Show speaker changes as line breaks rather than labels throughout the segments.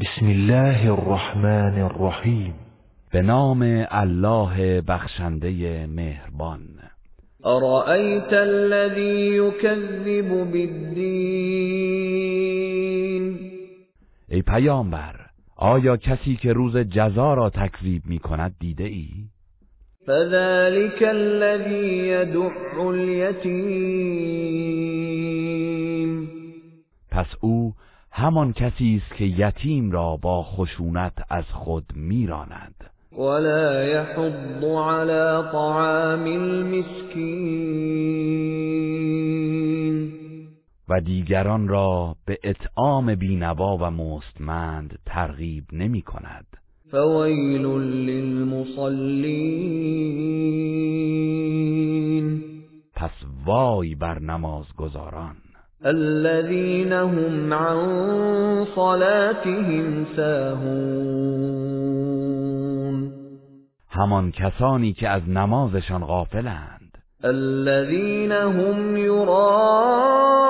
بسم الله الرحمن الرحیم
به نام الله بخشنده مهربان.
ارأیت الذی یکذب بالدین
ای پیامبر آیا کسی که روز جزا را تکذیب می کند دیده ای؟
فذلك الذی يدع الیتیم
پس او همان کسی است که یتیم را با خشونت از خود میراند.
ولا يحض على طعام المسكين.
و دیگران را به اطعام بینوا و مستمند ترغیب نمی کند.
فویل للمصلین
پس وای بر نمازگزاران.
الذين هم عن صلاتهم ساهون.
همان کسانی که از نمازشان غافلند.
الذين هم يراءون.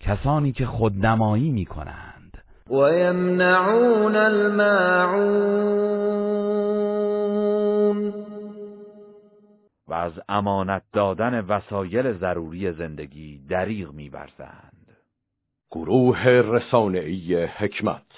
کسانی که خودنمایی می کنند
ويمنعون الماعون.
و از امانت دادن وسایل ضروری زندگی دریغ می‌ورزند.
گروه رسانه‌ای حکمت